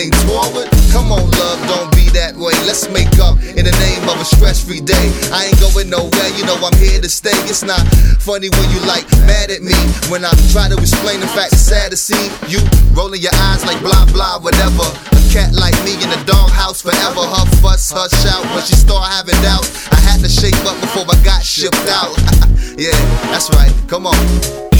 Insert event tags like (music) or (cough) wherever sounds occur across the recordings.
lean forward. Come on, love, don't be that way. Let's make up in the name of a stress free day. I ain't going nowhere, you know I'm here to stay. It's not funny when you like mad at me. When I try to explain the facts, it's sad to see you rolling your eyes like blah blah, whatever. A cat like me in the doghouse forever. Her fuss, her shout when she start having doubts. I had to shake up before I got shipped out. (laughs) yeah, that's right. Come on.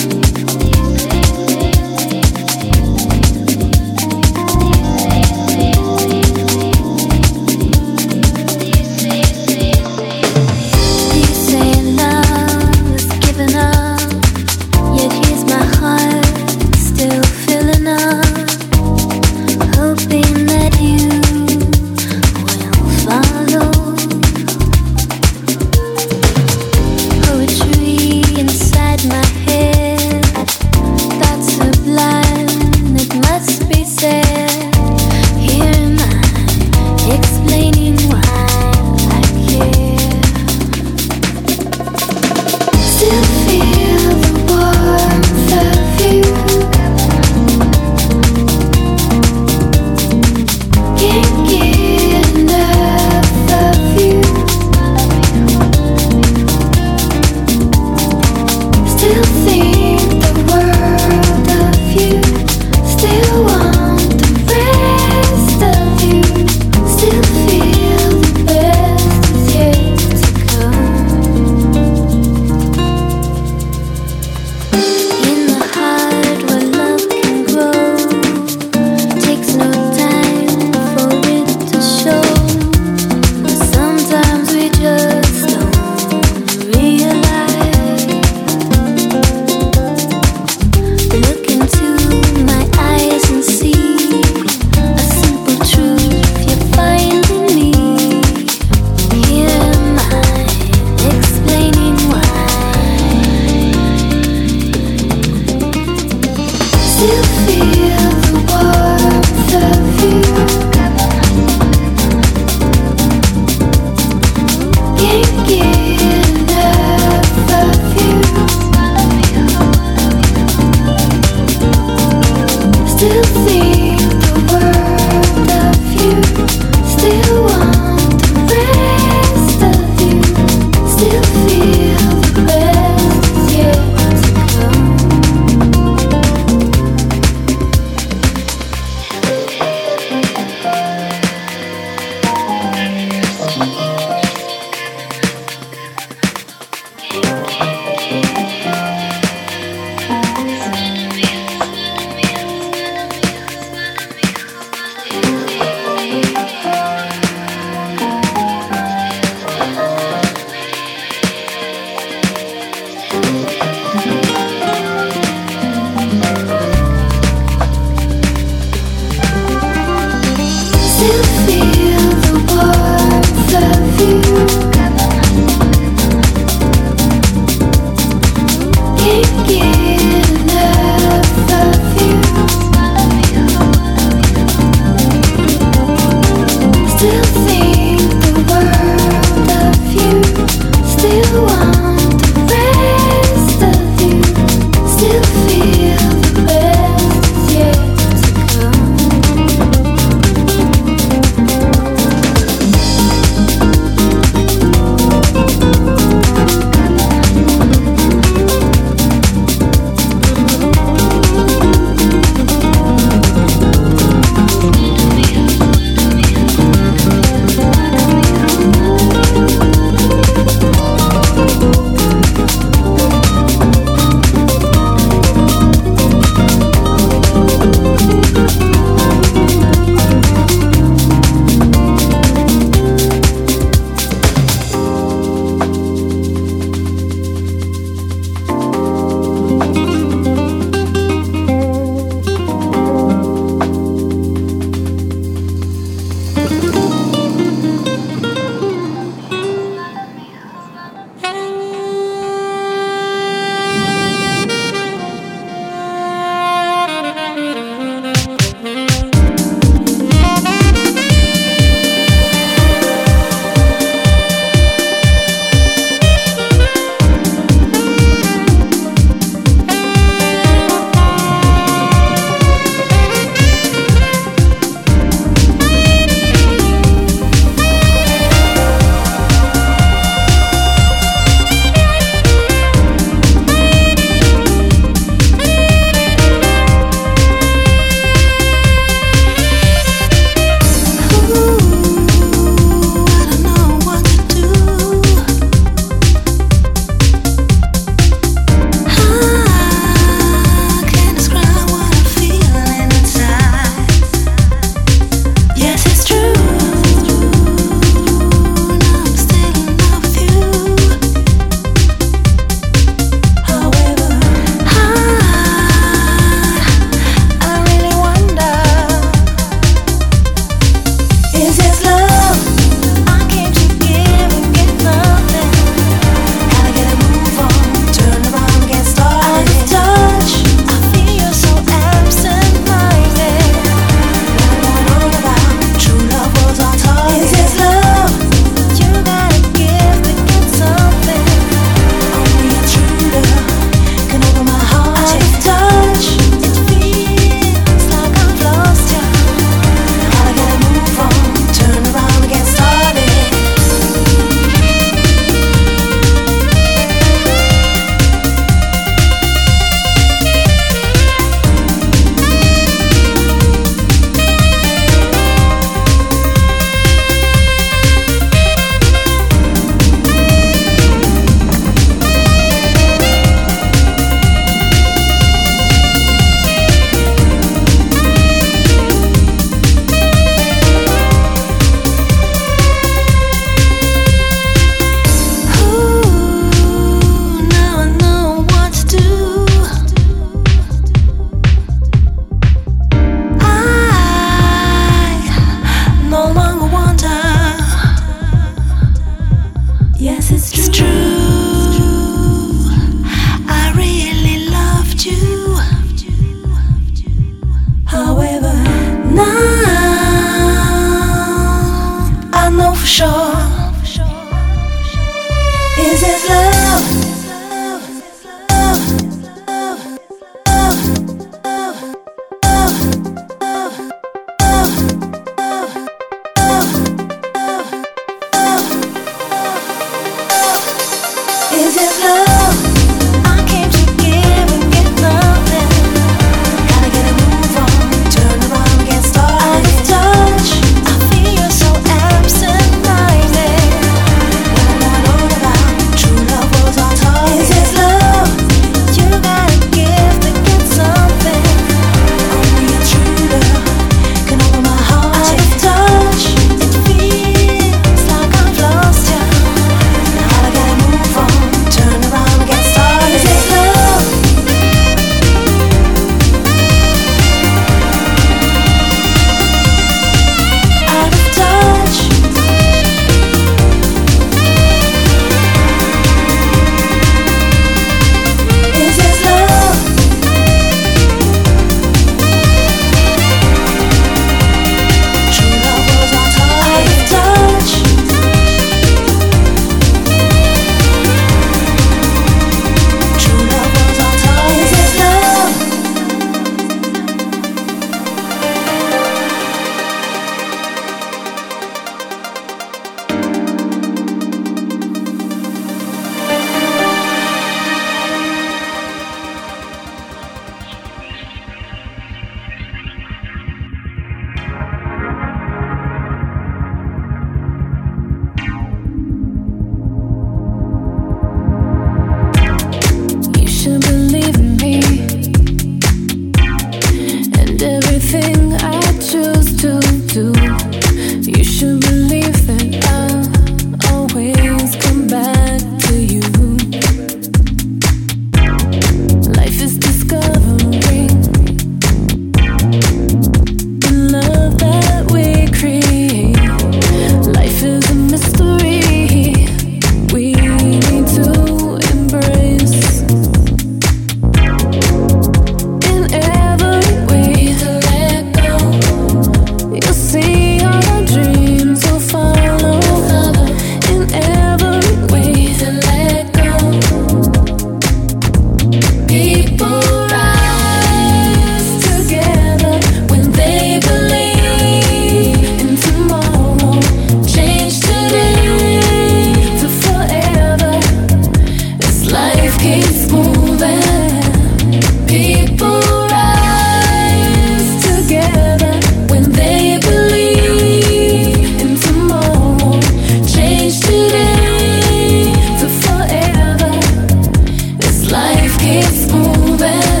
It's moving.